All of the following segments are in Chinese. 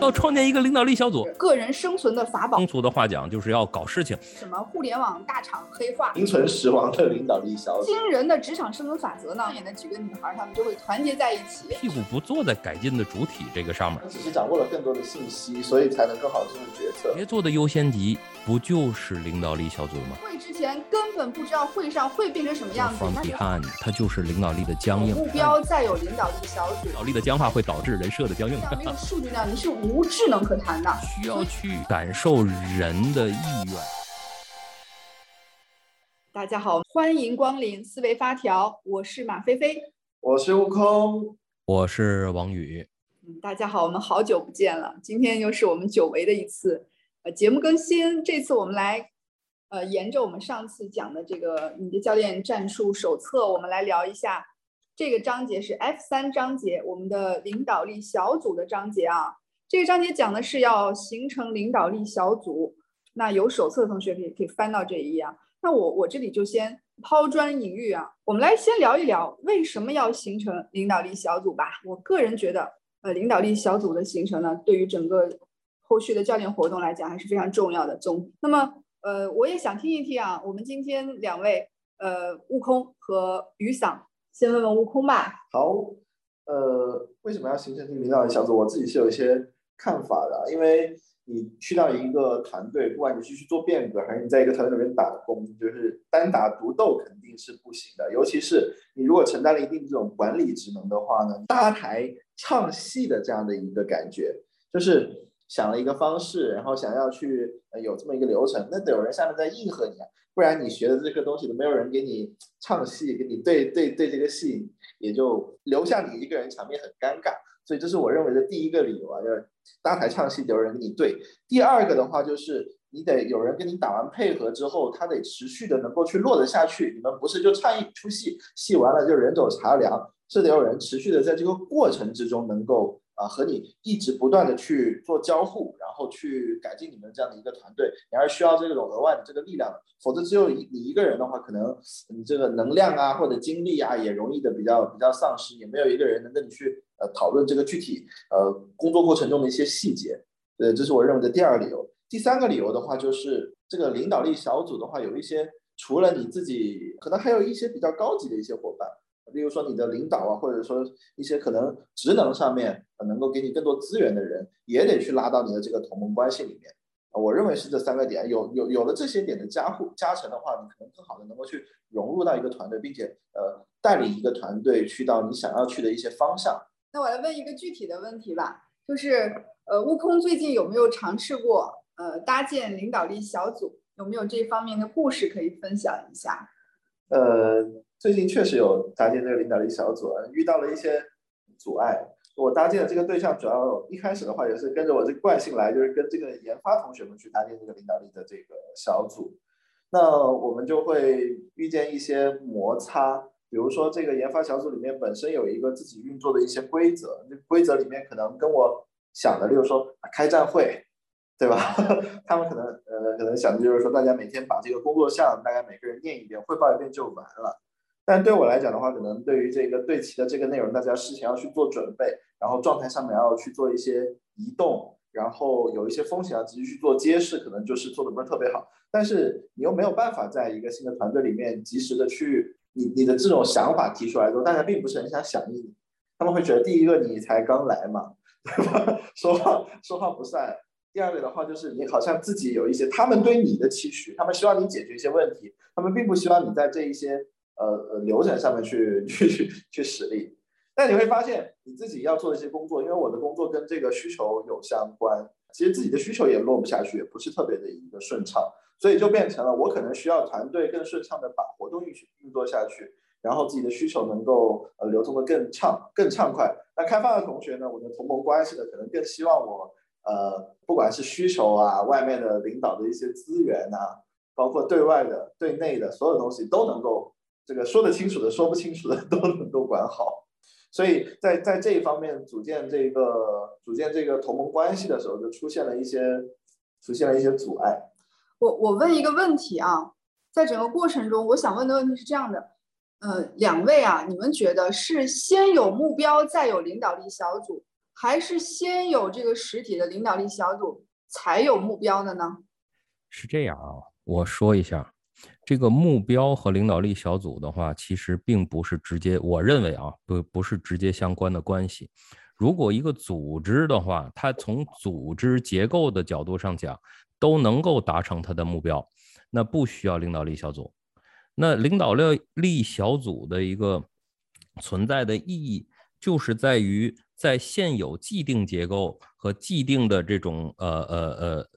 要创建一个领导力小组，个人生存的法宝通。俗的话讲就是要搞事情。什么互联网大厂黑化？名存实亡的领导力小组。惊人的职场生存法则呢？演的几个女孩，她们就会团结在一起。屁股不坐在改进的主体这个上面，只是掌握了更多的信息，所以才能更好的做出决策。别做的优先级不就是领导力小组吗会之前根本不知道会上会变成什么样子。？From 那就 behind，它就是领导力的僵硬。目标再有领导力小组领，导力的僵化会导致人设的僵硬。没有数据量，你是无智能可谈的。需要去感受人的意愿。大家好，欢迎光临思维发条，我是马菲菲。我是悟空，我是王宇，嗯，大家好，我们好久不见了，今天又是我们久违的一次呃节目更新。这次我们来呃沿着我们上次讲的这个你的教练战术手册，我们来聊一下这个章节是 F 三章节，我们的领导力小组的章节啊。这个章节讲的是要形成领导力小组，那有手册的同学可以可以翻到这一页啊。那我我这里就先抛砖引玉啊，我们来先聊一聊为什么要形成领导力小组吧。我个人觉得，呃，领导力小组的形成呢，对于整个后续的教练活动来讲还是非常重要的。总那么，呃，我也想听一听啊，我们今天两位，呃，悟空和雨伞，先问问悟空吧。好，呃，为什么要形成这个领导力小组？我自己是有一些看法的，因为你去到一个团队，不管你是去做变革，还是你在一个团队里面打工，就是单打独斗肯定是不行的。尤其是你如果承担了一定这种管理职能的话呢，搭台唱戏的这样的一个感觉，就是想了一个方式，然后想要去有这么一个流程，那得有人下面在应和你啊，不然你学的这个东西都没有人给你唱戏，给你对对对这个戏，也就留下你一个人，场面很尴尬。所以这是我认为的第一个理由啊，就是搭台唱戏得有人跟你对。第二个的话就是你得有人跟你打完配合之后，他得持续的能够去落得下去。你们不是就唱一出戏，戏完了就人走茶凉，是得有人持续的在这个过程之中能够啊和你一直不断的去做交互，然后去改进你们这样的一个团队，你还是需要这种额外的这个力量的。否则只有你一个人的话，可能你这个能量啊或者精力啊也容易的比较比较丧失，也没有一个人能跟你去呃讨论这个具体呃工作过程中的一些细节。呃，这是我认为的第二个理由。第三个理由的话，就是这个领导力小组的话，有一些除了你自己，可能还有一些比较高级的一些伙伴，例如说你的领导啊，或者说一些可能职能上面呃能够给你更多资源的人，也得去拉到你的这个同盟关系里面。呃我认为是这三个点，有有有了这些点的加护加成的话，你可能更好的能够去融入到一个团队，并且呃带领一个团队去到你想要去的一些方向。那我来问一个具体的问题吧，就是呃，悟空最近有没有尝试过呃搭建领导力小组？有没有这方面的故事可以分享一下？呃，最近确实有搭建这个领导力小组，遇到了一些阻碍。我搭建的这个对象，主要一开始的话也是跟着我这个惯性来，就是跟这个研发同学们去搭建这个领导力的这个小组。那我们就会遇见一些摩擦，比如说这个研发小组里面本身有一个自己运作的一些规则，这规则里面可能跟我想的，例如说开战会，对吧？他们可能呃可能想的就是说，大家每天把这个工作项大概每个人念一遍，汇报一遍就完了。但对我来讲的话，可能对于这个对齐的这个内容，大家事前要去做准备，然后状态上面要去做一些移动，然后有一些风险要继续去做揭示，可能就是做的不是特别好。但是你又没有办法在一个新的团队里面及时的去你你的这种想法提出来之后，大家并不是很想响应你，他们会觉得第一个你才刚来嘛，对吧？说话说话不算。第二个的话就是你好像自己有一些他们对你的期许，他们希望你解决一些问题，他们并不希望你在这一些呃呃流程上面去 去去去使力。但你会发现你自己要做一些工作，因为我的工作跟这个需求有相关，其实自己的需求也落不下去，也不是特别的一个顺畅，所以就变成了我可能需要团队更顺畅的把活动运行运作下去，然后自己的需求能够呃流通的更畅更畅快。那开发的同学呢，我的同盟关系的可能更希望我呃不管是需求啊，外面的领导的一些资源啊，包括对外的、对内的所有东西都能够这个说得清楚的、说不清楚的都能够管好。所以在在这一方面组建这个组建这个同盟关系的时候，就出现了一些出现了一些阻碍。我我问一个问题啊，在整个过程中，我想问的问题是这样的，呃，两位啊，你们觉得是先有目标再有领导力小组，还是先有这个实体的领导力小组才有目标的呢？是这样啊，我说一下，这个目标和领导力小组的话，其实并不是直接，我认为啊，不不是直接相关的关系。如果一个组织的话，它从组织结构的角度上讲，都能够达成它的目标，那不需要领导力小组。那领导力力小组的一个存在的意义，就是在于在现有既定结构和既定的这种呃呃呃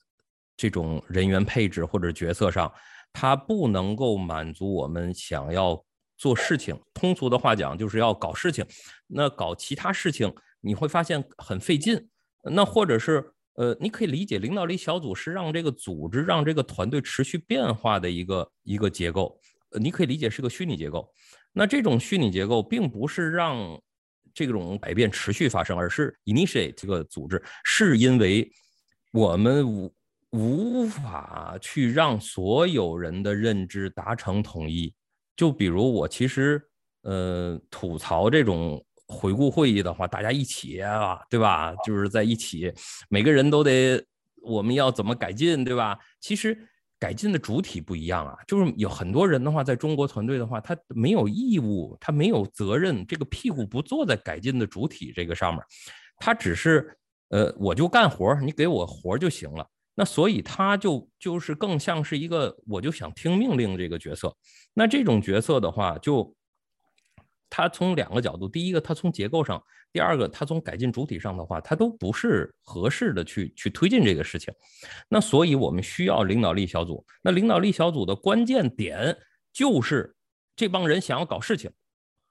这种人员配置或者角色上，它不能够满足我们想要做事情。通俗的话讲，就是要搞事情。那搞其他事情，你会发现很费劲。那或者是呃，你可以理解领导力小组是让这个组织、让这个团队持续变化的一个一个结构。你可以理解是个虚拟结构，那这种虚拟结构并不是让这种改变持续发生，而是 initiate 这个组织，是因为我们无无法去让所有人的认知达成统一。就比如我其实呃吐槽这种回顾会议的话，大家一起啊，对吧？就是在一起，每个人都得我们要怎么改进，对吧？其实。改进的主体不一样啊，就是有很多人的话，在中国团队的话，他没有义务，他没有责任，这个屁股不坐在改进的主体这个上面，他只是呃，我就干活，你给我活就行了。那所以他就就是更像是一个，我就想听命令这个角色。那这种角色的话，就他从两个角度，第一个，他从结构上。第二个，他从改进主体上的话，他都不是合适的去去推进这个事情。那所以我们需要领导力小组。那领导力小组的关键点就是这帮人想要搞事情，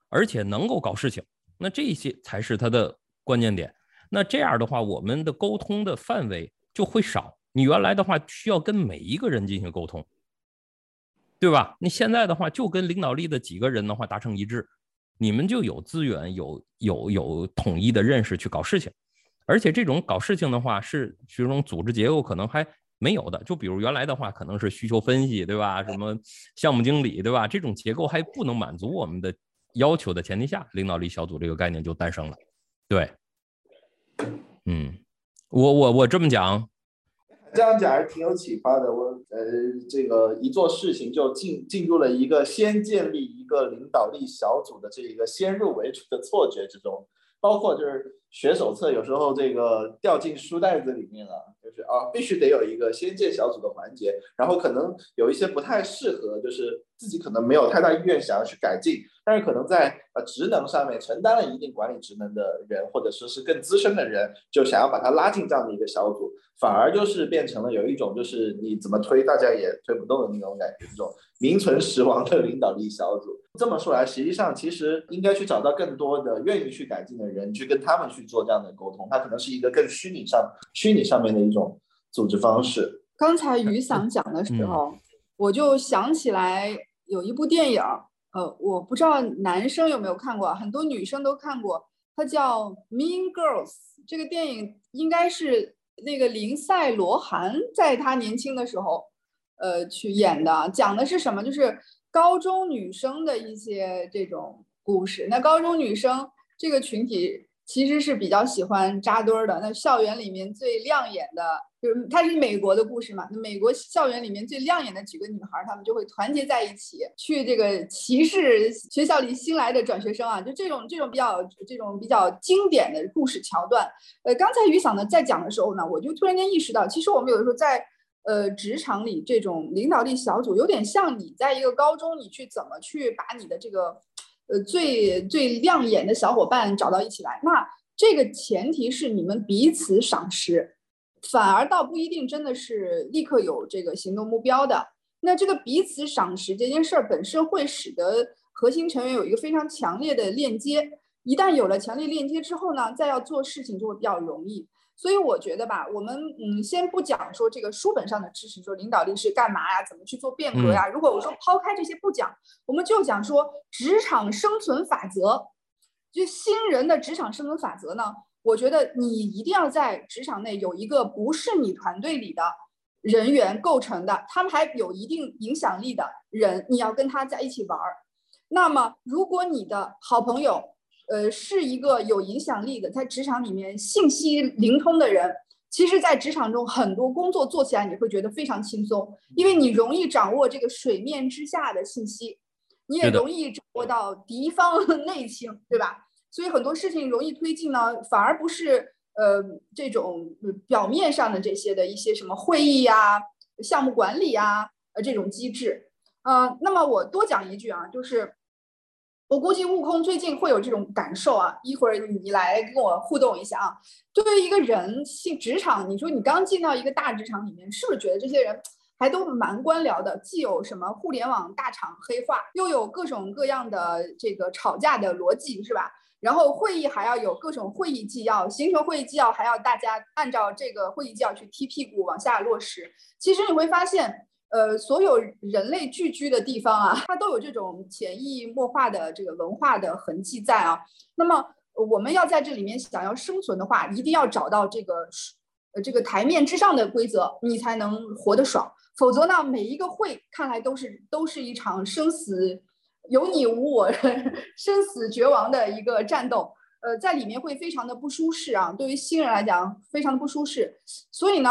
而且能够搞事情。那这些才是他的关键点。那这样的话，我们的沟通的范围就会少。你原来的话需要跟每一个人进行沟通，对吧？你现在的话就跟领导力的几个人的话达成一致。你们就有资源，有有有统一的认识去搞事情，而且这种搞事情的话，是这种组织结构可能还没有的。就比如原来的话，可能是需求分析，对吧？什么项目经理，对吧？这种结构还不能满足我们的要求的前提下，领导力小组这个概念就诞生了。对，嗯，我我我这么讲。这样讲还挺有启发的。我呃，这个一做事情就进进入了一个先建立一个领导力小组的这一个先入为主的错觉之中，包括就是学手册有时候这个掉进书袋子里面了，就是啊，必须得有一个先建小组的环节，然后可能有一些不太适合，就是自己可能没有太大意愿想要去改进。但是可能在呃职能上面承担了一定管理职能的人，或者说是更资深的人，就想要把他拉进这样的一个小组，反而就是变成了有一种就是你怎么推大家也推不动的那种感觉，这种名存实亡的领导力小组。这么说来，实际上其实应该去找到更多的愿意去改进的人，去跟他们去做这样的沟通，它可能是一个更虚拟上虚拟上面的一种组织方式。刚才雨伞讲的时候，我就想起来有一部电影。呃，我不知道男生有没有看过，很多女生都看过。它叫《Mean Girls》，这个电影应该是那个林赛·罗韩在她年轻的时候，呃，去演的。讲的是什么？就是高中女生的一些这种故事。那高中女生这个群体其实是比较喜欢扎堆儿的。那校园里面最亮眼的。就是它是美国的故事嘛，那美国校园里面最亮眼的几个女孩，她们就会团结在一起，去这个歧视学校里新来的转学生啊，就这种这种比较这种比较经典的故事桥段。呃，刚才于嫂呢在讲的时候呢，我就突然间意识到，其实我们有的时候在呃职场里这种领导力小组，有点像你在一个高中，你去怎么去把你的这个呃最最亮眼的小伙伴找到一起来，那这个前提是你们彼此赏识。反而倒不一定真的是立刻有这个行动目标的。那这个彼此赏识这件事儿本身会使得核心成员有一个非常强烈的链接。一旦有了强烈链接之后呢，再要做事情就会比较容易。所以我觉得吧，我们嗯先不讲说这个书本上的知识，说领导力是干嘛呀，怎么去做变革呀。如果我说抛开这些不讲，我们就讲说职场生存法则，就新人的职场生存法则呢。我觉得你一定要在职场内有一个不是你团队里的人员构成的，他们还有一定影响力的人，你要跟他在一起玩儿。那么，如果你的好朋友呃，是一个有影响力的，在职场里面信息灵通的人，其实，在职场中很多工作做起来你会觉得非常轻松，因为你容易掌握这个水面之下的信息，你也容易掌握到敌方内情，对吧？所以很多事情容易推进呢，反而不是呃这种表面上的这些的一些什么会议呀、项目管理呀呃这种机制。呃，那么我多讲一句啊，就是我估计悟空最近会有这种感受啊。一会儿你来跟我互动一下啊。对于一个人进职场，你说你刚进到一个大职场里面，是不是觉得这些人还都蛮官僚的？既有什么互联网大厂黑化，又有各种各样的这个吵架的逻辑，是吧？然后会议还要有各种会议纪要，形成会议纪要还要大家按照这个会议纪要去踢屁股往下落实。其实你会发现。呃，所有人类聚居的地方啊，它都有这种潜移默化的这个文化的痕迹在啊。那么我们要在这里面想要生存的话，一定要找到这个呃这个台面之上的规则，你才能活得爽。否则呢，每一个会看来都是都是一场生死有你无我、生死绝亡的一个战斗。呃，在里面会非常的不舒适啊，对于新人来讲非常的不舒适。所以呢，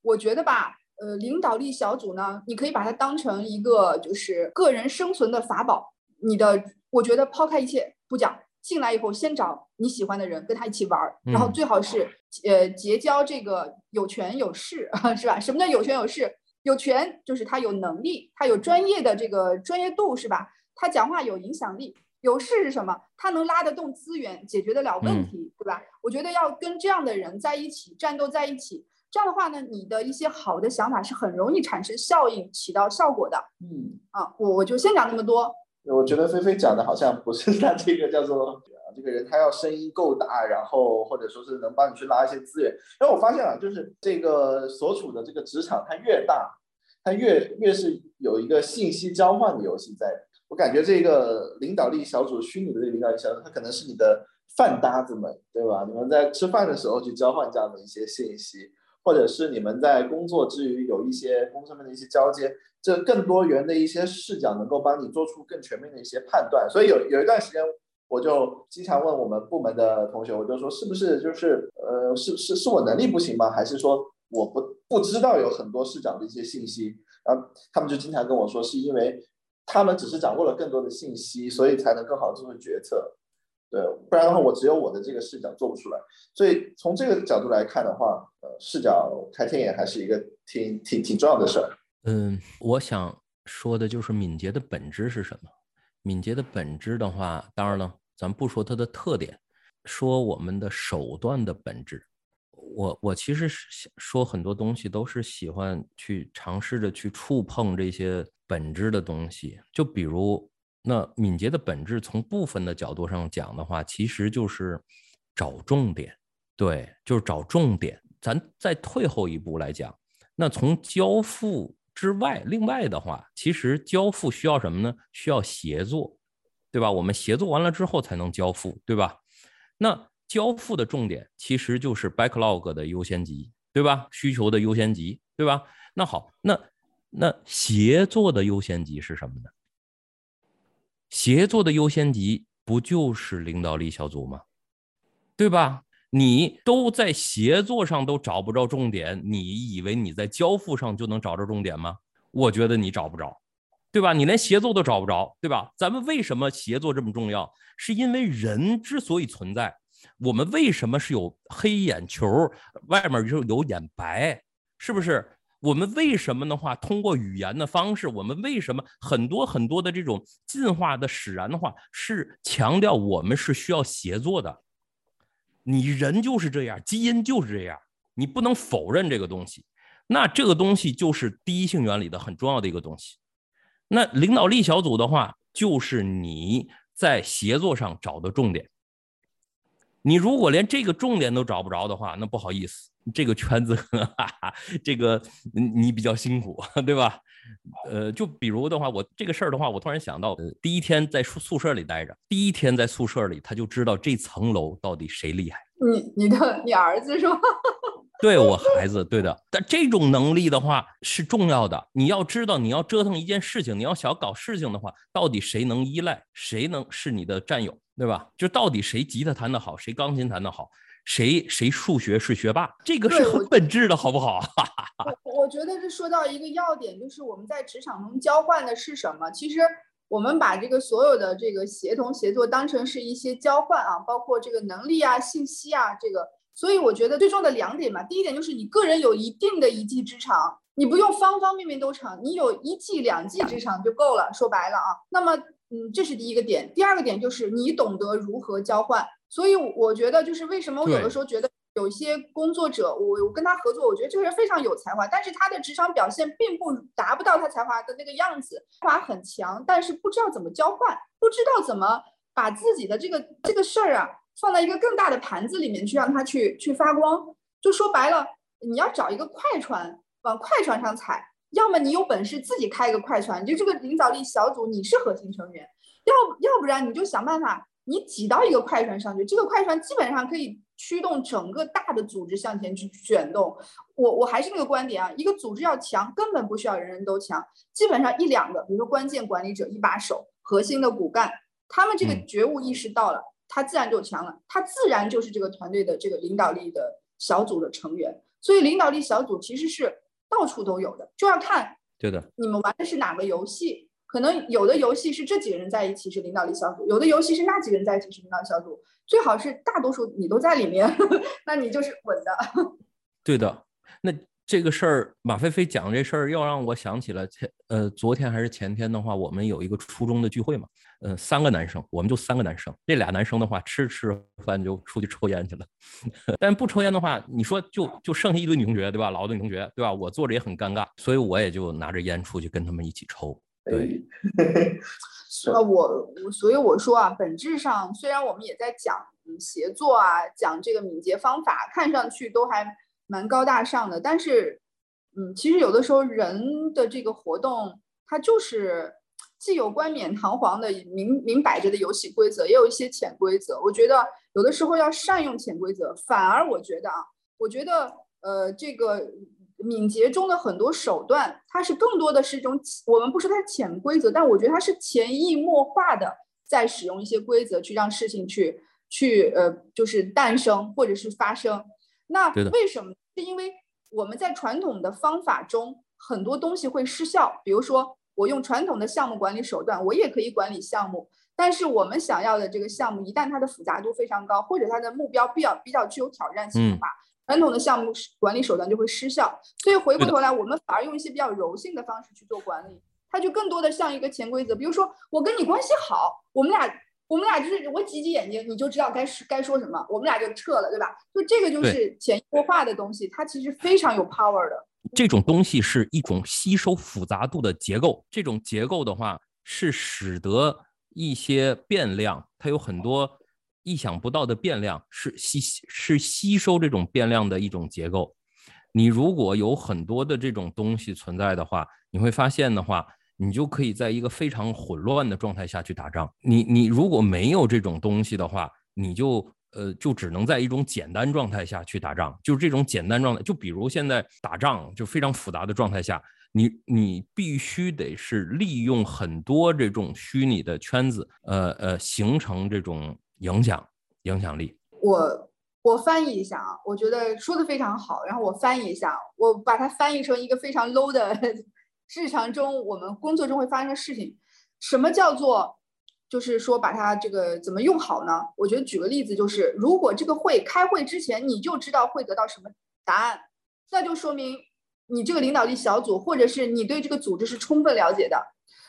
我觉得吧。呃，领导力小组呢，你可以把它当成一个就是个人生存的法宝。你的，我觉得抛开一切不讲，进来以后先找你喜欢的人跟他一起玩儿，然后最好是呃结交这个有权有势，是吧？什么叫有权有势？有权就是他有能力，他有专业的这个专业度，是吧？他讲话有影响力。有势是什么？他能拉得动资源，解决得了问题，对吧？我觉得要跟这样的人在一起战斗在一起。这样的话呢，你的一些好的想法是很容易产生效应、起到效果的。嗯，啊，我我就先讲那么多。我觉得菲菲讲的好像不是 他这个叫做这个人，他要声音够大，然后或者说是能帮你去拉一些资源。然后我发现啊，就是这个所处的这个职场，它越大，它越越是有一个信息交换的游戏在。我感觉这个领导力小组，虚拟的这个领导力小组，它可能是你的饭搭子们，对吧？你们在吃饭的时候去交换这样的一些信息。或者是你们在工作之余有一些工作上面的一些交接，这更多元的一些视角能够帮你做出更全面的一些判断。所以有有一段时间，我就经常问我们部门的同学，我就说是不是就是呃是是是我能力不行吗？还是说我不不知道有很多视角的一些信息？然后他们就经常跟我说，是因为他们只是掌握了更多的信息，所以才能更好的做出决策。对，不然的话，我只有我的这个视角做不出来。所以从这个角度来看的话，呃，视角开天眼还是一个挺挺挺重要的事儿。嗯，我想说的就是敏捷的本质是什么？敏捷的本质的话，当然了，咱不说它的特点，说我们的手段的本质。我我其实是说很多东西都是喜欢去尝试着去触碰这些本质的东西，就比如。那敏捷的本质，从部分的角度上讲的话，其实就是找重点，对，就是找重点。咱再退后一步来讲，那从交付之外，另外的话，其实交付需要什么呢？需要协作，对吧？我们协作完了之后才能交付，对吧？那交付的重点其实就是 backlog 的优先级，对吧？需求的优先级，对吧？那好，那那协作的优先级是什么呢？协作的优先级不就是领导力小组吗？对吧？你都在协作上都找不着重点，你以为你在交付上就能找着重点吗？我觉得你找不着，对吧？你连协作都找不着，对吧？咱们为什么协作这么重要？是因为人之所以存在，我们为什么是有黑眼球，外面就有眼白，是不是？我们为什么的话，通过语言的方式，我们为什么很多很多的这种进化的使然的话，是强调我们是需要协作的。你人就是这样，基因就是这样，你不能否认这个东西。那这个东西就是第一性原理的很重要的一个东西。那领导力小组的话，就是你在协作上找的重点。你如果连这个重点都找不着的话，那不好意思。这个圈子，这个你比较辛苦，对吧？呃，就比如的话，我这个事儿的话，我突然想到，第一天在宿宿舍里待着，第一天在宿舍里，他就知道这层楼到底谁厉害。你你的你儿子是吧？对我孩子，对的。但这种能力的话是重要的。你要知道，你要折腾一件事情，你要想搞事情的话，到底谁能依赖，谁能是你的战友？对吧？就到底谁吉他弹得好，谁钢琴弹得好，谁谁数学是学霸，这个是很本质的，好不好？我我觉得这说到一个要点，就是我们在职场中交换的是什么？其实我们把这个所有的这个协同协作当成是一些交换啊，包括这个能力啊、信息啊，这个。所以我觉得最重要的两点嘛，第一点就是你个人有一定的一技之长，你不用方方面面都长，你有一技两技之长就够了。说白了啊，那么嗯，这是第一个点。第二个点就是你懂得如何交换。所以我觉得就是为什么我有的时候觉得有一些工作者，我我跟他合作，我觉得这个人非常有才华，但是他的职场表现并不达不到他才华的那个样子，才华很强，但是不知道怎么交换，不知道怎么把自己的这个这个事儿啊放在一个更大的盘子里面去让他去去发光。就说白了，你要找一个快船往快船上踩，要么你有本事自己开一个快船，就这个领导力小组你是核心成员，要要不然你就想办法。你挤到一个快船上去，这个快船基本上可以驱动整个大的组织向前去卷动。我我还是那个观点啊，一个组织要强，根本不需要人人都强，基本上一两个，比如说关键管理者、一把手、核心的骨干，他们这个嗯觉悟意识到了，他自然就强了，他自然就是这个团队的这个领导力的小组的成员。所以领导力小组其实是到处都有的，就要看对的，你们玩的是哪个游戏。可能有的游戏是这几个人在一起是领导力小组，有的游戏是那几个人在一起是领导小组。最好是大多数你都在里面，那你就是稳的。对的。那这个事儿，马飞飞讲这事儿，又让我想起了前呃，昨天还是前天的话，我们有一个初中的聚会嘛，呃，三个男生，我们就三个男生，这俩男生的话，吃吃饭就出去抽烟去了。但不抽烟的话，你说就就剩下一堆女同学，对吧？老的女同学，对吧？我坐着也很尴尬，所以我也就拿着烟出去跟他们一起抽。对，是呃，我我所以我说啊，本质上虽然我们也在讲嗯协作啊，讲这个敏捷方法，看上去都还蛮高大上的，但是嗯，其实有的时候人的这个活动，它就是既有冠冕堂皇的明明摆着的游戏规则，也有一些潜规则。我觉得有的时候要善用潜规则，反而我觉得啊，我觉得呃这个。敏捷中的很多手段，它是更多的是一种，我们不说它是潜规则，但我觉得它是潜移默化的在使用一些规则去让事情去去呃，就是诞生或者是发生。那为什么？是因为我们在传统的方法中很多东西会失效，比如说我用传统的项目管理手段，我也可以管理项目，但是我们想要的这个项目，一旦它的复杂度非常高，或者它的目标比较比较具有挑战性的嗯话，传统的项目管理手段就会失效。所以回过头来，我们反而用一些比较柔性的方式去做管理，它就更多的像一个潜规则。比如说，我跟你关系好，我们俩我们俩就是我挤挤眼睛，你就知道该说该说什么，我们俩就撤了，对吧？就这个就是潜移默化的东西，它其实非常有 power 的。这种东西是一种吸收复杂度的结构，这种结构的话是使得一些变量，它有很多意想不到的变量，是吸是吸收这种变量的一种结构。你如果有很多的这种东西存在的话，你会发现的话，你就可以在一个非常混乱的状态下去打仗。你你如果没有这种东西的话，你就呃就只能在一种简单状态下去打仗，就是这种简单状态。就比如现在打仗就非常复杂的状态下，你你必须得是利用很多这种虚拟的圈子，呃呃，形成这种影响影响力。我我翻译一下啊，我觉得说的非常好，然后我翻译一下，我把它翻译成一个非常 low 的日常中我们工作中会发生的事情。什么叫做就是说把它这个怎么用好呢？我觉得举个例子，就是如果这个会开会之前你就知道会得到什么答案，那就说明你这个领导力小组或者是你对这个组织是充分了解的。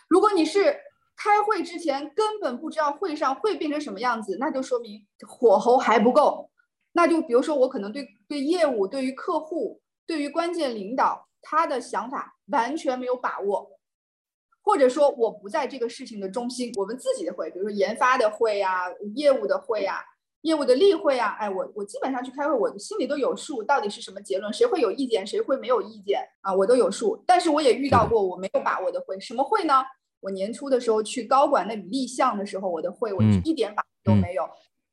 如果你是开会之前根本不知道会上会变成什么样子，那就说明火候还不够。那就比如说我可能对对业务、对于客户、对于关键领导他的想法完全没有把握，或者说我不在这个事情的中心。我们自己的会，比如说研发的会呀、业务的会呀、业务的例会呀，哎，我我基本上去开会，我心里都有数，到底是什么结论，谁会有意见，谁会没有意见啊，我都有数。但是我也遇到过我没有把握的会，什么会呢？我年初的时候去高管那里立项的时候，我的会我嗯一点把握都没有，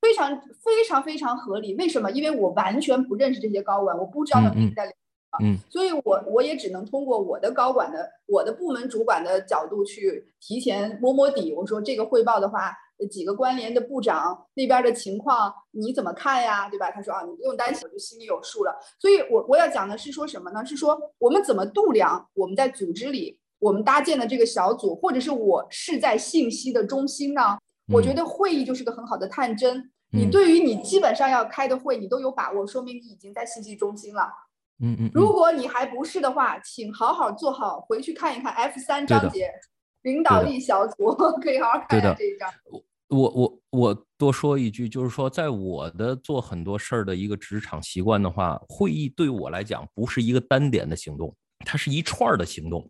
非常非常非常合理。为什么？因为我完全不认识这些高管，我不知道他们在聊嗯所以我我也只能通过我的高管的、我的部门主管的角度去提前摸摸底。我说这个汇报的话，几个关联的部长那边的情况你怎么看呀？对吧？他说啊，你不用担心，我就心里有数了。所以，我我要讲的是说什么呢？是说我们怎么度量我们在组织里我们搭建的这个小组，或者是我是在信息的中心呢？我觉得会议就是个很好的探针。你对于你基本上要开的会，你都有把握，说明你已经在信息中心了。嗯嗯。如果你还不是的话，请好好做好，回去看一看 F 三章节，领导力小组 可以好好看一下这一章。我我我多说一句，就是说，在我的做很多事儿的一个职场习惯的话，会议对我来讲不是一个单点的行动，它是一串的行动。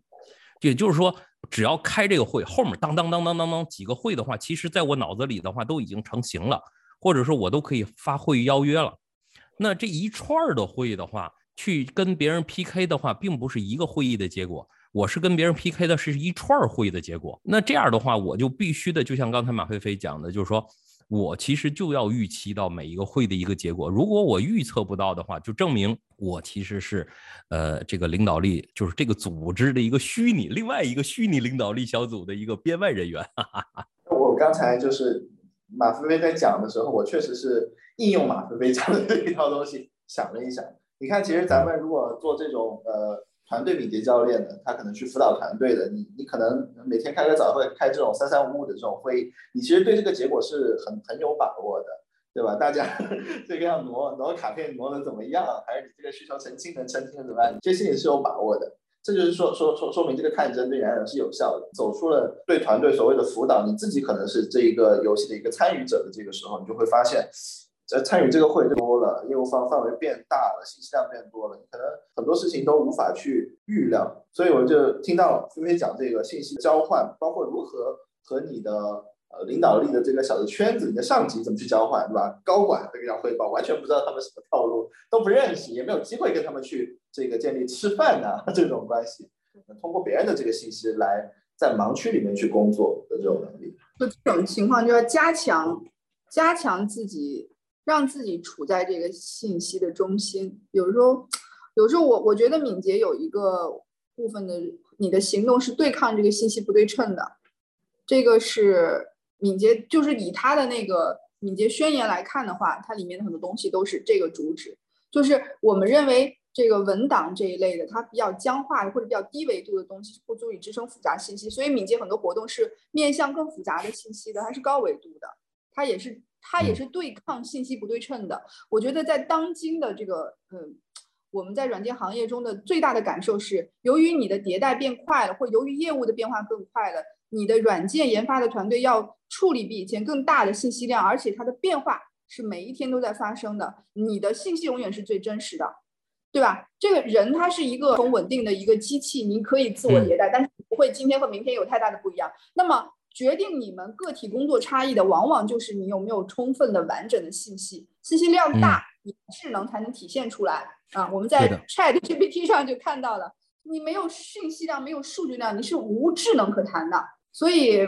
也就是说，只要开这个会，后面当当当当当当几个会的话，其实在我脑子里的话都已经成型了，或者说我都可以发会议邀约了。那这一串的会议的话，去跟别人 PK 的话，并不是一个会议的结果。我是跟别人 PK 的，是一串会议的结果。那这样的话，我就必须的，就像刚才马飞飞讲的，就是说我其实就要预期到每一个会的一个结果。如果我预测不到的话，就证明我其实是，呃，这个领导力就是这个组织的一个虚拟，另外一个虚拟领导力小组的一个编外人员。我刚才就是马飞飞在讲的时候，我确实是应用马飞飞讲的这一套东西想了一想。你看，其实咱们如果做这种呃。团队敏捷教练的，他可能去辅导团队的，你你可能每天开个早会，开这种三三五五的这种会议，你其实对这个结果是很很有把握的，对吧？大家 这个要挪挪卡片挪的怎么样，还是你这个需求澄清能澄清的怎么样，这些你是有把握的。这就是说说说说明这个探针对人来讲是有效的，走出了对团队所谓的辅导，你自己可能是这一个游戏的一个参与者的这个时候，你就会发现。在参与这个会多了，业务方范围变大了，信息量变多了，你可能很多事情都无法去预料。所以我就听到菲菲讲这个信息交换，包括如何和你的呃领导力的这个小的圈子，你的上级怎么去交换，对吧？高管这个要汇报，完全不知道他们什么套路，都不认识，也没有机会跟他们去这个建立吃饭呐 这种关系。通过别人的这个信息来在盲区里面去工作的这种能力，就这种情况就要加强加强自己。让自己处在这个信息的中心。有时候，有时候我我觉得敏捷有一个部分的，你的行动是对抗这个信息不对称的。这个是敏捷，就是以他的那个敏捷宣言来看的话，它里面的很多东西都是这个主旨。就是我们认为这个文档这一类的，它比较僵化或者比较低维度的东西是，不足以支撑复杂信息。所以敏捷很多活动是面向更复杂的信息的，它是高维度的，它也是。它也是对抗信息不对称的。我觉得在当今的这个，嗯，我们在软件行业中的最大的感受是，由于你的迭代变快了，或由于业务的变化更快了，你的软件研发的团队要处理比以前更大的信息量，而且它的变化是每一天都在发生的。你的信息永远是最真实的，对吧？这个人他是一个很稳定的一个机器，你可以自我迭代，但是不会今天和明天有太大的不一样。那么。决定你们个体工作差异的，往往就是你有没有充分的、完整的信息，信息量大，你智能才能体现出来啊！我们在 Chat GPT 上就看到了，你没有信息量、没有数据量，你是无智能可谈的。所以，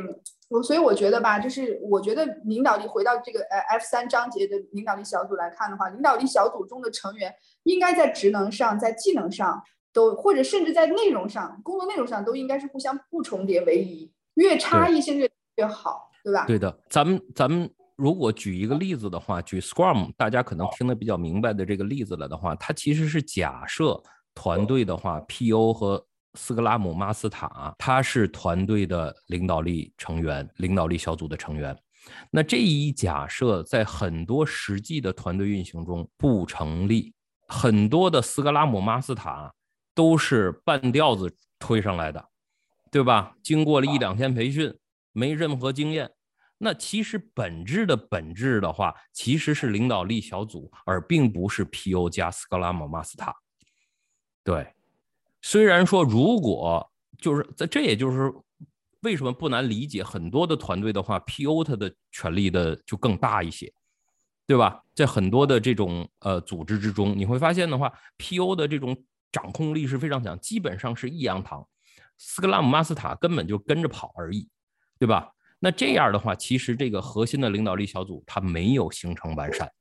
我所以我觉得吧，就是我觉得领导力回到这个呃 F 三章节的领导力小组来看的话，领导力小组中的成员应该在职能上、在技能上都，或者甚至在内容上、工作内容上都应该是互相不重叠为宜。越差异性越越好，对吧？对的，咱们咱们如果举一个例子的话，举 Scrum，大家可能听得比较明白的这个例子了的话，它其实是假设团队的话，P.O. 和斯格拉姆马斯塔他是团队的领导力成员，领导力小组的成员。那这一假设在很多实际的团队运行中不成立，很多的斯格拉姆马斯塔都是半吊子推上来的。对吧？经过了一两天培训，没任何经验。那其实本质的本质的话，其实是领导力小组，而并不是 P.O. 加斯格拉姆马斯塔。对，虽然说如果就是在这，也就是为什么不难理解，很多的团队的话，P.O. 它的权力的就更大一些，对吧？在很多的这种呃组织之中，你会发现的话，P.O. 的这种掌控力是非常强，基本上是一阳堂。斯克拉姆马斯塔根本就跟着跑而已，对吧？那这样的话，其实这个核心的领导力小组它没有形成完善。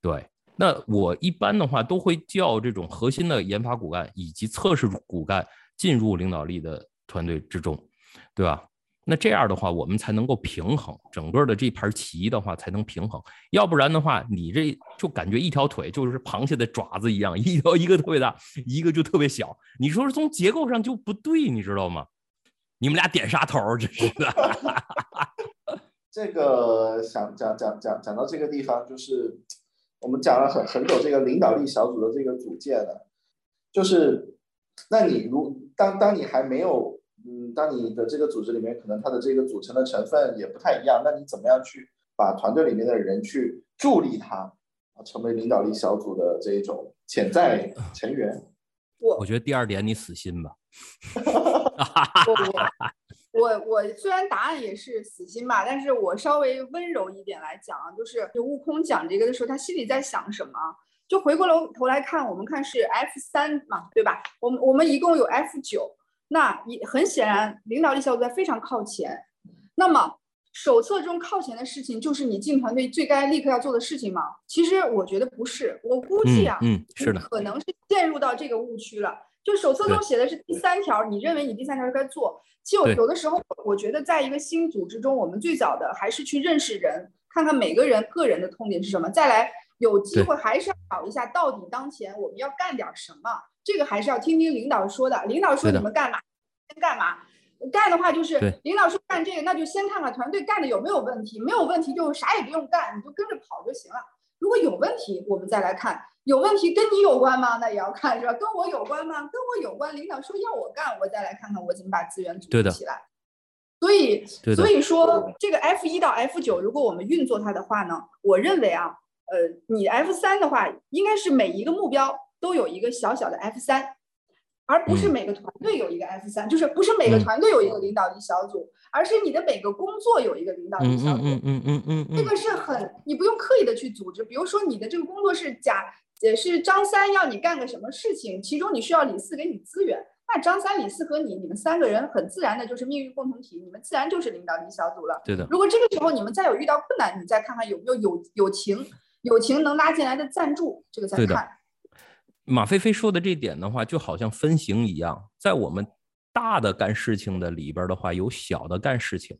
对，那我一般的话都会叫这种核心的研发骨干以及测试骨干进入领导力的团队之中，对吧？那这样的话，我们才能够平衡整个的这盘棋的话才能平衡，要不然的话，你这就感觉一条腿就是螃蟹的爪子一样，一条一个特别大，一个就特别小。你说是从结构上就不对，你知道吗？你们俩点啥头？真是的。这个想讲讲讲讲到这个地方，就是我们讲了很很久这个领导力小组的这个组建的，就是那你如当当你还没有。嗯，当你的这个组织里面可能它的这个组成的成分也不太一样，那你怎么样去把团队里面的人去助力他啊，成为领导力小组的这种潜在 成员？我我觉得第二点你死心吧。我我我虽然答案也是死心吧，但是我稍微温柔一点来讲啊，就是就悟空讲这个的时候，他心里在想什么？就回过头头来看，我们看是 F 三嘛，对吧？我们我们一共有 F 九。那也很显然，领导力小组在非常靠前。那么手册中靠前的事情，就是你进团队最该立刻要做的事情吗？其实我觉得不是，我估计啊，嗯，是的，可能是陷入到这个误区了。就手册中写的是第三条，你认为你第三条该做。就有的时候，我觉得在一个新组织中，我们最早的还是去认识人，看看每个人个人的痛点是什么，再来有机会还是要找一下到底当前我们要干点什么。这个还是要听听领导说的。领导说你们干嘛，先干嘛。干的话就是领导说干这个，那就先看看团队干的有没有问题。没有问题就啥也不用干，你就跟着跑就行了。如果有问题，我们再来看。有问题跟你有关吗？那也要看是吧？跟我有关吗？跟我有关。领导说要我干，我再来看看我怎么把资源组织起来。所以，所以说这个 F 一到 F 九，如果我们运作它的话呢，我认为啊，呃，你 F 三的话，应该是每一个目标。都有一个小小的 F 三，而不是每个团队有一个 F 三，就是不是每个团队有一个领导力小组，而是你的每个工作有一个领导力小组。嗯嗯嗯嗯嗯，这个是很你不用刻意的去组织。比如说你的这个工作是甲，也是张三要你干个什么事情，其中你需要李四给你资源，那张三、李四和你，你们三个人很自然的就是命运共同体，你们自然就是领导力小组了。对的。如果这个时候你们再有遇到困难，你再看看有没有友友情，友情能拉进来的赞助，这个再看。马飞飞说的这点的话，就好像分型一样，在我们大的干事情的里边的话，有小的干事情，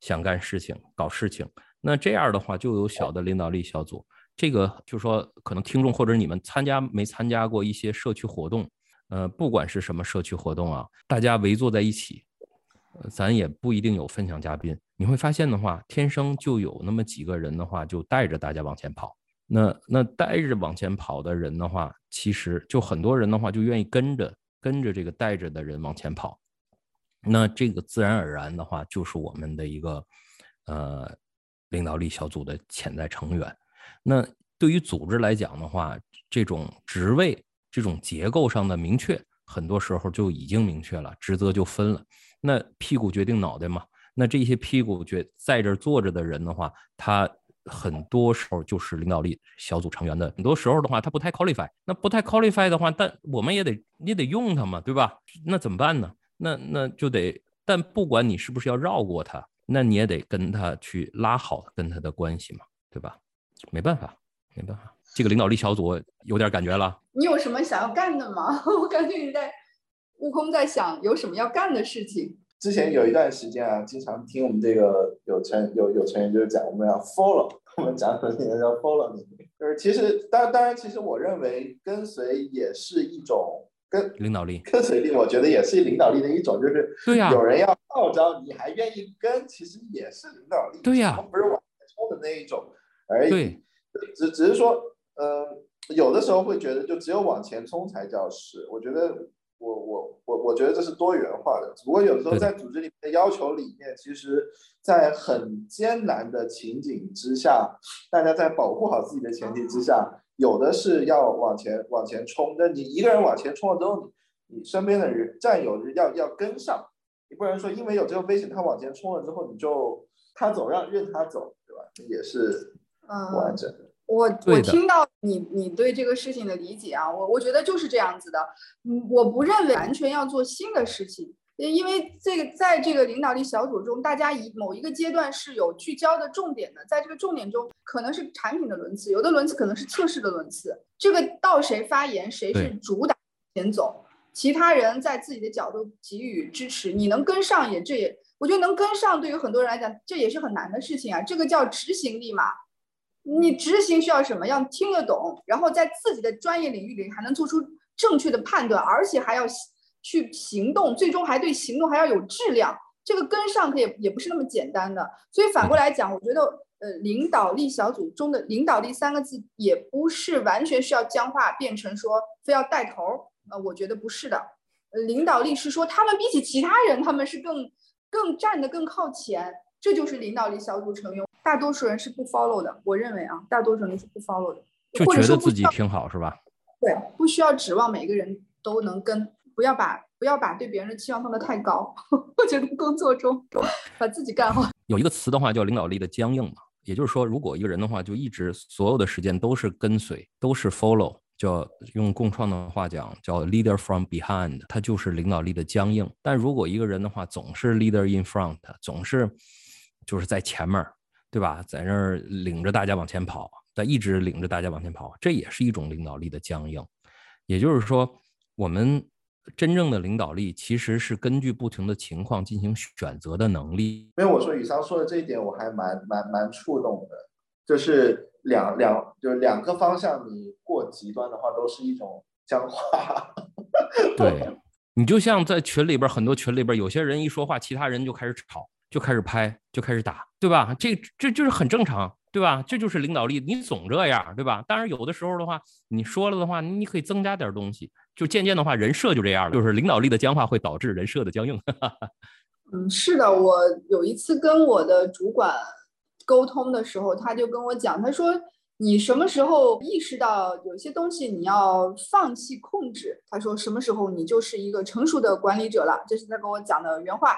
想干事情、搞事情。那这样的话，就有小的领导力小组。这个就说，可能听众或者你们参加没参加过一些社区活动？呃，不管是什么社区活动啊，大家围坐在一起，咱也不一定有分享嘉宾。你会发现的话，天生就有那么几个人的话，就带着大家往前跑。那那带着往前跑的人的话，其实就很多人的话就愿意跟着跟着这个带着的人往前跑。那这个自然而然的话，就是我们的一个呃领导力小组的潜在成员。那对于组织来讲的话，这种职位这种结构上的明确，很多时候就已经明确了，职责就分了。那屁股决定脑袋嘛。那这些屁股觉在这坐着的人的话，他。很多时候就是领导力小组成员的，很多时候的话他不太 qualify，那不太 qualify 的话，但我们也得也得用他嘛，对吧？那怎么办呢？那那就得，但不管你是不是要绕过他，那你也得跟他去拉好跟他的关系嘛，对吧？没办法，没办法，这个领导力小组有点感觉了。你有什么想要干的吗？我感觉你在悟空在想有什么要干的事情。之前有一段时间啊，经常听我们这个有成有有成员就是讲我们要 follow，我们讲的那个叫 follow 你，就是其实当当然其实我认为跟随也是一种跟领导力，跟随力我觉得也是领导力的一种，就是对呀，有人要号召你还愿意跟，其实也是领导力，对呀，不是往前冲的那一种而已，对，只只是说，呃，有的时候会觉得就只有往前冲才叫是，我觉得。我我我我觉得这是多元化的，只不过有时候在组织里面的要求里面，其实，在很艰难的情景之下，大家在保护好自己的前提之下，有的是要往前往前冲。那你一个人往前冲了之后，你你身边的人战友要要跟上，你不能说因为有这个危险，他往前冲了之后，你就他走让任他走，对吧？也是不完整的。我我听到你你对这个事情的理解啊，我我觉得就是这样子的，嗯，我不认为完全要做新的事情，因为这个在这个领导力小组中，大家以某一个阶段是有聚焦的重点的，在这个重点中，可能是产品的轮次，有的轮次可能是测试的轮次，这个到谁发言，谁是主打前走，其他人在自己的角度给予支持，你能跟上也这也。我觉得能跟上，对于很多人来讲，这也是很难的事情啊。这个叫执行力嘛。你执行需要什么？要听得懂，然后在自己的专业领域里还能做出正确的判断，而且还要去行动，最终还对行动还要有质量。这个跟上可也也不是那么简单的。所以反过来讲，我觉得呃，领导力小组中的领导力三个字也不是完全需要僵化变成说非要带头儿。呃，我觉得不是的。呃，领导力是说他们比起其他人，他们是更更站得更靠前，这就是领导力小组成员。大多数人是不 follow 的，我认为啊，大多数人是不 follow 的，就觉得自己挺好是吧？对，不需要指望每个人都能跟，不要把不要把对别人的期望放得太高。我觉得工作中把自己干好。有一个词的话叫领导力的僵硬嘛，也就是说，如果一个人的话就一直所有的时间都是跟随，都是 follow，叫用共创的话讲叫 leader from behind，他就是领导力的僵硬。但如果一个人的话总是 leader in front，总是就是在前面。对吧？在那儿领着大家往前跑，在一直领着大家往前跑，这也是一种领导力的僵硬。也就是说，我们真正的领导力其实是根据不同的情况进行选择的能力。因为我说宇桑说的这一点，我还蛮蛮蛮触动的，就是两两就是两个方向，你过极端的话，都是一种僵化。对你就像在群里边，很多群里边，有些人一说话，其他人就开始吵。就开始拍，就开始打，对吧？这这就是很正常，对吧？这就是领导力，你总这样，对吧？当然有的时候的话，你说了的话，你可以增加点东西，就渐渐的话，人设就这样了，就是领导力的僵化会导致人设的僵硬。嗯，是的，我有一次跟我的主管沟通的时候，他就跟我讲，他说你什么时候意识到有些东西你要放弃控制？他说什么时候你就是一个成熟的管理者了？这是他跟我讲的原话。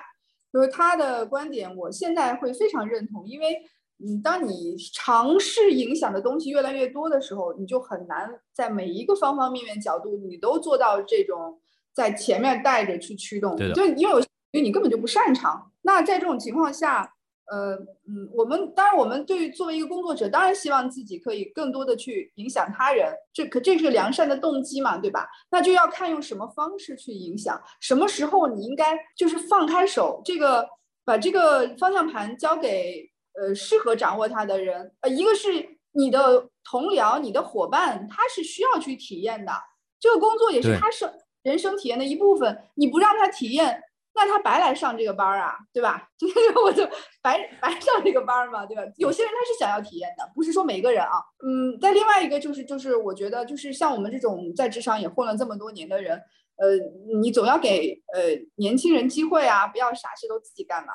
就是他的观点，我现在会非常认同，因为，嗯，当你尝试影响的东西越来越多的时候，你就很难在每一个方方面面角度，你都做到这种在前面带着去驱动，就因为有，因为你根本就不擅长。那在这种情况下。呃嗯，我们当然，我们对于作为一个工作者，当然希望自己可以更多的去影响他人，这可这是良善的动机嘛，对吧？那就要看用什么方式去影响，什么时候你应该就是放开手，这个把这个方向盘交给呃适合掌握它的人，呃，一个是你的同僚、你的伙伴，他是需要去体验的，这个工作也是他生人生体验的一部分，你不让他体验。那他白来上这个班儿啊，对吧？我就白白上这个班儿嘛，对吧？有些人他是想要体验的，不是说每个人啊。嗯，再另外一个就是，就是我觉得，就是像我们这种在职场也混了这么多年的人，呃，你总要给呃年轻人机会啊，不要啥事都自己干嘛。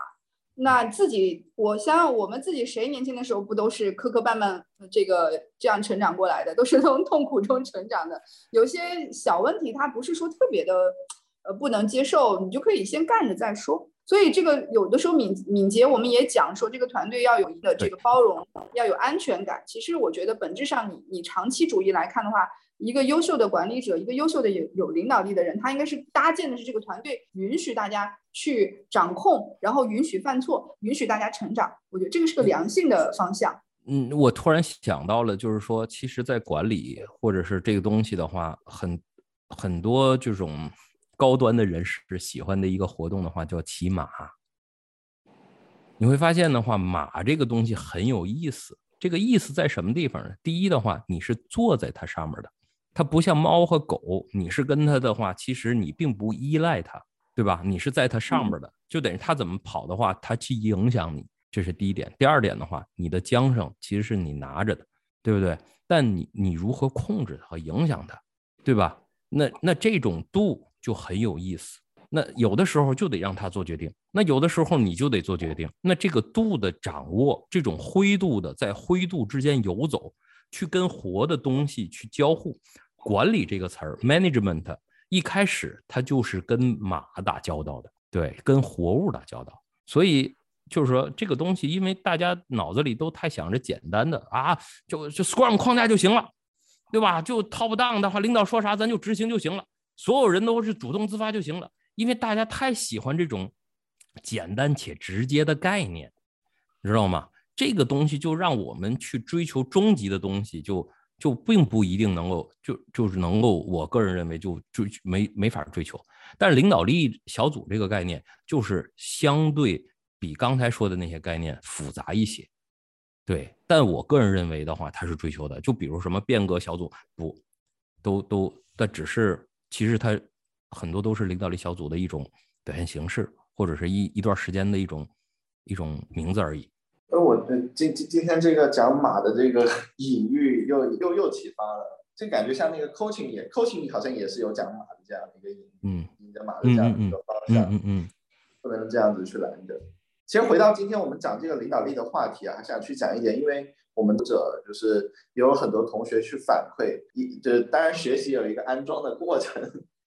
那自己，我想想，我们自己谁年轻的时候不都是磕磕绊绊这个这样成长过来的，都是从痛苦中成长的。有些小问题，它不是说特别的。呃，不能接受，你就可以先干着再说。所以这个有的时候敏敏捷，我们也讲说，这个团队要有一个这个包容，要有安全感。其实我觉得本质上，你你长期主义来看的话，一个优秀的管理者，一个优秀的有有领导力的人，他应该是搭建的是这个团队，允许大家去掌控，然后允许犯错，允许大家成长。我觉得这个是个良性的方向。嗯，我突然想到了，就是说，其实，在管理或者是这个东西的话，很很多这种。高端的人士喜欢的一个活动的话，叫骑马。你会发现的话，马这个东西很有意思。这个意思在什么地方呢？第一的话，你是坐在它上面的，它不像猫和狗，你是跟它的话，其实你并不依赖它，对吧？你是在它上面的，就等于它怎么跑的话，它去影响你，这是第一点。第二点的话，你的缰绳其实是你拿着的，对不对？但你你如何控制它和影响它，对吧？那那这种度。就很有意思，那有的时候就得让他做决定，那有的时候你就得做决定。那这个度的掌握，这种灰度的在灰度之间游走，去跟活的东西去交互，管理这个词儿，management 一开始它就是跟马打交道的，对，跟活物打交道。所以就是说这个东西，因为大家脑子里都太想着简单的啊，就就 Scrum 框架就行了，对吧？就 top down 的话，领导说啥咱就执行就行了。所有人都是主动自发就行了，因为大家太喜欢这种简单且直接的概念，你知道吗？这个东西就让我们去追求终极的东西，就就并不一定能够就就是能够，我个人认为就追没没法追求。但是领导力小组这个概念就是相对比刚才说的那些概念复杂一些。对，但我个人认为的话，他是追求的，就比如什么变革小组，不，都都，但只是其实它很多都是领导力小组的一种表现形式，或者是一一段时间的一种一种名字而已。呃，我今今今天这个讲马的这个 隐喻又又又启发了，这感觉像那个 coaching 也 coaching 好像也是有讲马的这样的一个隐嗯，引着马的这样的一个方向，嗯嗯，不能这样子去拦着。其实回到今天我们讲这个领导力的话题啊，还想去讲一点，因为我们者就是有很多同学去反馈，一就是当然学习有一个安装的过程，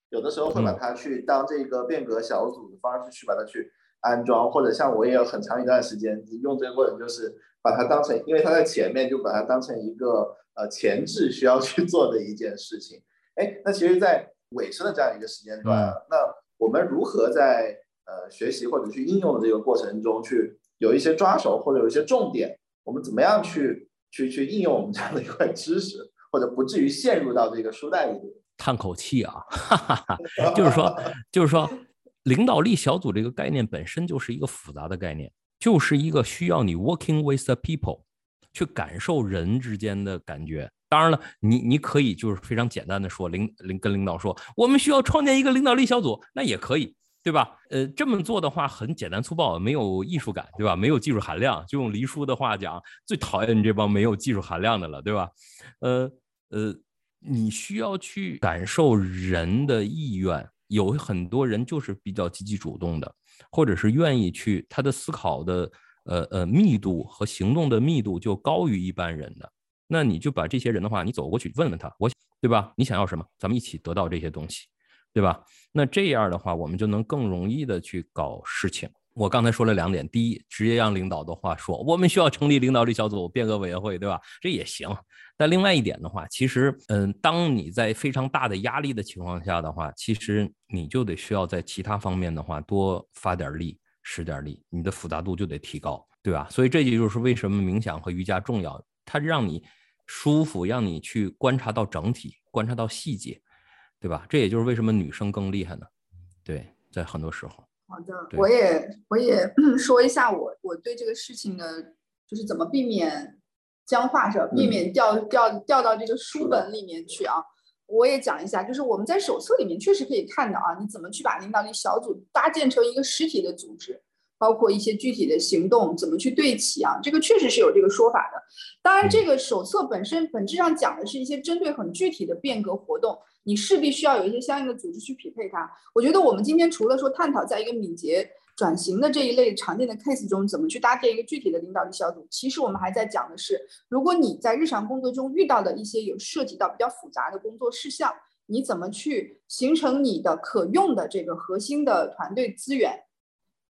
有的时候会把它去当这个变革小组的方式去把它去安装，或者像我也有很长一段时间用这个过程，就是把它当成，因为它在前面就把它当成一个呃前置需要去做的一件事情。哎，那其实，在尾声的这样一个时间段，那我们如何在呃，学习或者去应用的这个过程中，去有一些抓手或者有一些重点，我们怎么样去去去应用我们这样的一块知识，或者不至于陷入到这个书袋里？叹口气啊，哈哈哈，就是说，就是说，领导力小组这个概念本身就是一个复杂的概念，就是一个需要你 working with the people 去感受人之间的感觉。当然了，你你可以就是非常简单的说，领领跟领导说，我们需要创建一个领导力小组，那也可以。对吧？呃，这么做的话很简单粗暴，没有艺术感，对吧？没有技术含量。就用黎叔的话讲，最讨厌你这帮没有技术含量的了，对吧？呃呃，你需要去感受人的意愿，有很多人就是比较积极主动的，或者是愿意去，他的思考的呃呃密度和行动的密度就高于一般人的。那你就把这些人的话，你走过去问问他，我对吧？你想要什么？咱们一起得到这些东西。对吧？那这样的话，我们就能更容易的去搞事情。我刚才说了两点：第一，直接让领导的话说，我们需要成立领导力小组、变革委员会，对吧？这也行。但另外一点的话，其实，嗯，当你在非常大的压力的情况下的话，其实你就得需要在其他方面的话多发点力、使点力，你的复杂度就得提高，对吧？所以这也就是为什么冥想和瑜伽重要，它让你舒服，让你去观察到整体，观察到细节。对吧？这也就是为什么女生更厉害呢？对，在很多时候。好的，我也我也 说一下我我对这个事情的，就是怎么避免僵化是吧？避免掉掉掉到这个书本里面去啊。我也讲一下，就是我们在手册里面确实可以看到啊，你怎么去把领导力小组搭建成一个实体的组织。包括一些具体的行动怎么去对齐啊？这个确实是有这个说法的。当然，这个手册本身本质上讲的是一些针对很具体的变革活动，你势必需要有一些相应的组织去匹配它。我觉得我们今天除了说探讨在一个敏捷转型的这一类常见的 case 中怎么去搭建一个具体的领导力小组，其实我们还在讲的是，如果你在日常工作中遇到的一些有涉及到比较复杂的工作事项，你怎么去形成你的可用的这个核心的团队资源？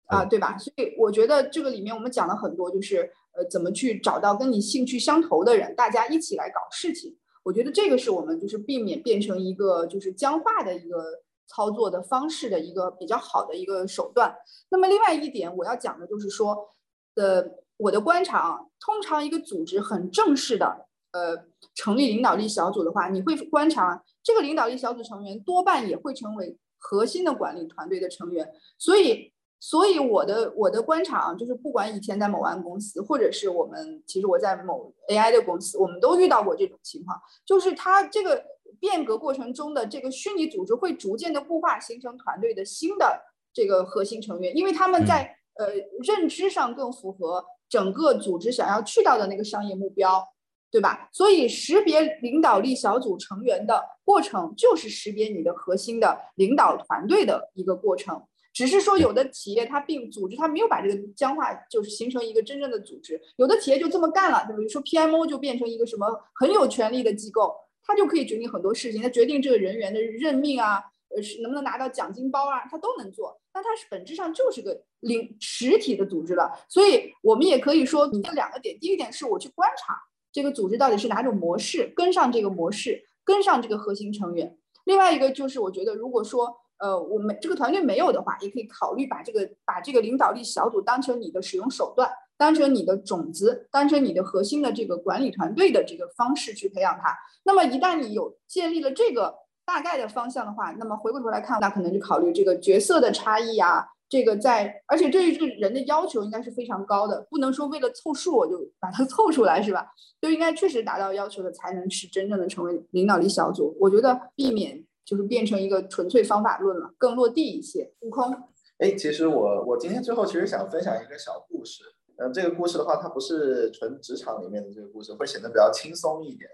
啊，对吧？所以我觉得这个里面我们讲了很多，就是呃，怎么去找到跟你兴趣相投的人，大家一起来搞事情。我觉得这个是我们就是避免变成一个就是僵化的一个操作的方式的一个比较好的一个手段。那么另外一点我要讲的就是说，呃，我的观察啊，通常一个组织很正式的呃成立领导力小组的话，你会观察这个领导力小组成员多半也会成为核心的管理团队的成员，所以。所以我的我的观察啊，就是不管以前在某安公司，或者是我们其实我在某 AI 的公司，我们都遇到过这种情况，就是它这个变革过程中的这个虚拟组织会逐渐的固化，形成团队的新的这个核心成员，因为他们在呃认知上更符合整个组织想要去到的那个商业目标，对吧？所以识别领导力小组成员的过程，就是识别你的核心的领导团队的一个过程。只是说，有的企业它并组织，它没有把这个僵化，就是形成一个真正的组织。有的企业就这么干了，就比如说 PMO 就变成一个什么很有权力的机构，它就可以决定很多事情，它决定这个人员的任命啊，呃，是能不能拿到奖金包啊，它都能做。那它是本质上就是个领实体的组织了。所以我们也可以说，你这两个点，第一点是我去观察这个组织到底是哪种模式，跟上这个模式，跟上这个核心成员。另外一个就是，我觉得如果说。呃，我们这个团队没有的话，也可以考虑把这个把这个领导力小组当成你的使用手段，当成你的种子，当成你的核心的这个管理团队的这个方式去培养它。那么一旦你有建立了这个大概的方向的话，那么回过头来看，那可能就考虑这个角色的差异啊，这个在，而且对于这个人的要求应该是非常高的，不能说为了凑数我就把它 凑出来，是吧？就应该确实达到要求的才能是真正的成为领导力小组。我觉得避免就是变成一个纯粹方法论了，更落地一些。悟空，哎，其实我我今天最后其实想分享一个小故事，嗯，这个故事的话，它不是纯职场里面的这个故事，会显得比较轻松一点，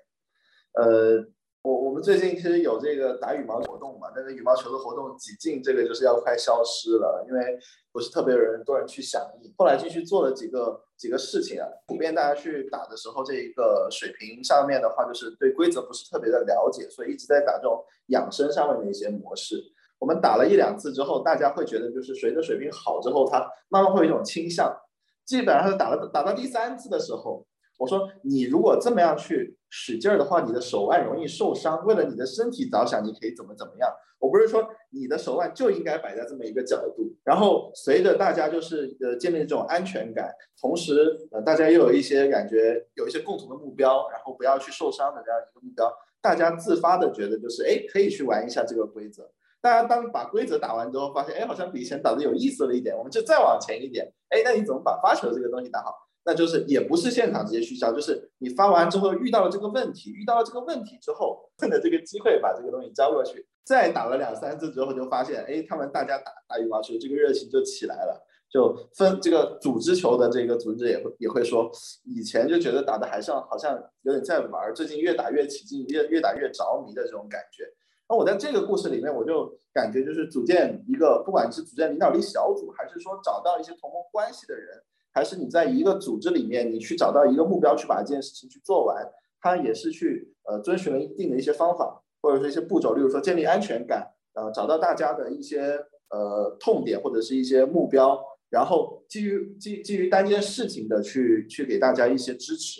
呃。我我们最近其实有这个打羽毛球活动嘛，但是羽毛球的活动几近这个就是要快消失了，因为不是特别有人多人去响应。后来继续做了几个几个事情啊，普遍大家去打的时候，这一个水平上面的话，就是对规则不是特别的了解，所以一直在打这种养生上面的一些模式。我们打了一两次之后，大家会觉得就是随着水平好之后，它慢慢会有一种倾向，基本上是打了打到第三次的时候。我说，你如果这么样去使劲儿的话，你的手腕容易受伤。为了你的身体着想，你可以怎么怎么样？我不是说你的手腕就应该摆在这么一个角度。然后随着大家就是呃建立这种安全感，同时呃大家又有一些感觉，有一些共同的目标，然后不要去受伤的这样一个目标，大家自发的觉得就是哎可以去玩一下这个规则。大家当把规则打完之后，发现哎好像比以前打的有意思了一点，我们就再往前一点。哎，那你怎么把发球这个东西打好？那就是也不是现场直接去教，就是你发完之后遇到了这个问题，遇到了这个问题之后，趁着这个机会把这个东西交过去，再打了两三次之后，就发现，哎，他们大家打打羽毛球这个热情就起来了，就分这个组织球的这个组织也会也会说，以前就觉得打的还像好像有点在玩，最近越打越起劲，越越打越着迷的这种感觉。那我在这个故事里面，我就感觉就是组建一个，不管是组建领导力小组，还是说找到一些同盟关系的人。还是你在一个组织里面，你去找到一个目标，去把这件事情去做完，它也是去呃遵循了一定的一些方法，或者说一些步骤，例如说建立安全感，呃，找到大家的一些呃痛点或者是一些目标，然后基于基基于单件事情的去去给大家一些支持，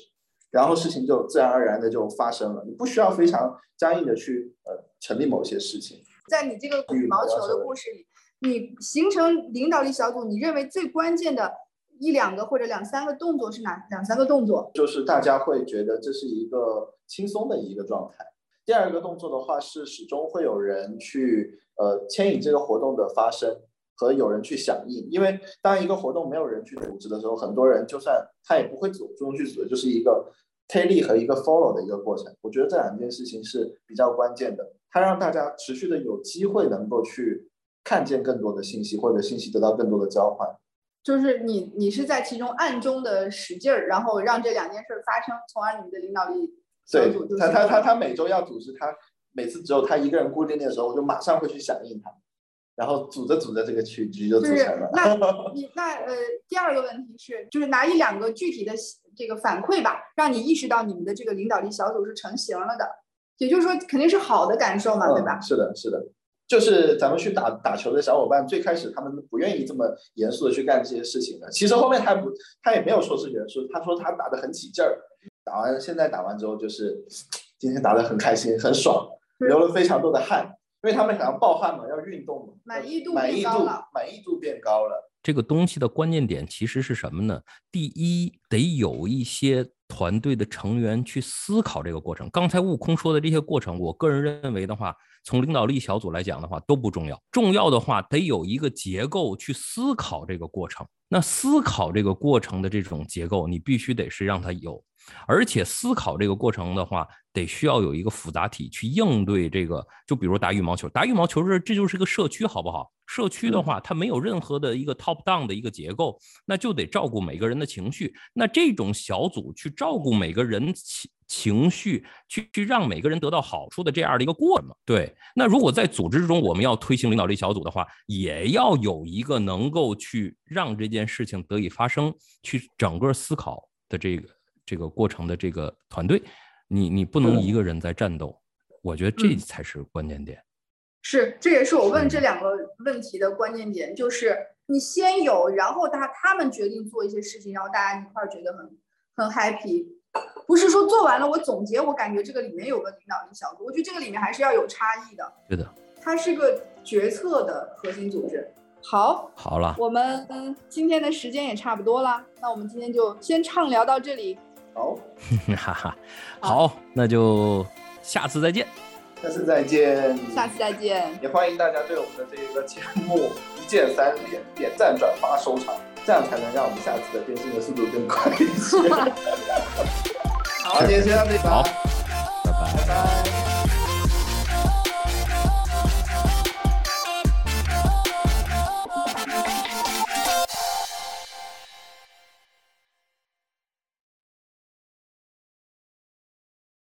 然后事情就自然而然的就发生了，你不需要非常僵硬的去呃成立某些事情。在你这个羽毛球的故事里，你形成领导力小组，你认为最关键的？一两个或者两三个动作是哪两三个动作？就是大家会觉得这是一个轻松的一个状态。第二个动作的话是始终会有人去呃牵引这个活动的发生和有人去响应。因为当一个活动没有人去组织的时候，很多人就算他也不会主动去组织，就是一个推力和一个 follow 的一个过程。我觉得这两件事情是比较关键的，它让大家持续的有机会能够去看见更多的信息，或者信息得到更多的交换。就是你，你是在其中暗中的使劲儿，然后让这两件事发生，从而你们的领导力对他，他他他每周要组织，他每次只有他一个人固定的时候，我就马上会去响应他，然后组着组着这个曲局就组成了。那你那呃，第二个问题是，就是拿一两个具体的这个反馈吧，让你意识到你们的这个领导力小组是成型了的，也就是说肯定是好的感受嘛，对吧？是的，是的。就是咱们去打打球的小伙伴，最开始他们不愿意这么严肃的去干这些事情的。其实后面他不，他也没有说是严肃，他说他打的很起劲儿。打完现在打完之后，就是今天打的很开心，很爽，流了非常多的汗，因为他们想要暴汗嘛，要运动嘛，满意度满意度，满意度变高了。这个东西的关键点其实是什么呢？第一，得有一些团队的成员去思考这个过程。刚才悟空说的这些过程，我个人认为的话。从领导力小组来讲的话都不重要，重要的话得有一个结构去思考这个过程。那思考这个过程的这种结构，你必须得是让它有。而且思考这个过程的话，得需要有一个复杂体去应对这个。就比如打羽毛球，打羽毛球是这就是个社区，好不好？社区的话，它没有任何的一个 top down 的一个结构，那就得照顾每个人的情绪。那这种小组去照顾每个人情情绪，去去让每个人得到好处的这样的一个过程。对。那如果在组织之中，我们要推行领导力小组的话，也要有一个能够去让这件事情得以发生，去整个思考的这个。这个过程的这个团队，你你不能一个人在战斗，我觉得这才是关键点。是，这也是我问这两个问题的关键点，就是你先有，然后他他们决定做一些事情，然后大家一块儿觉得很很 happy，不是说做完了我总结，我感觉这个里面有个领导力小组，我觉得这个里面还是要有差异的。对的，它是个决策的核心组织。好，好了，我们今天的时间也差不多了，那我们今天就先畅聊到这里。好，哈哈，好，那就下次再见。下次再见。下次再见。也欢迎大家对我们的这一个节目一键三连点赞转发收藏这样才能让我们下次的更新的速度更快一些。好今天先到这里吧。拜拜。拜拜。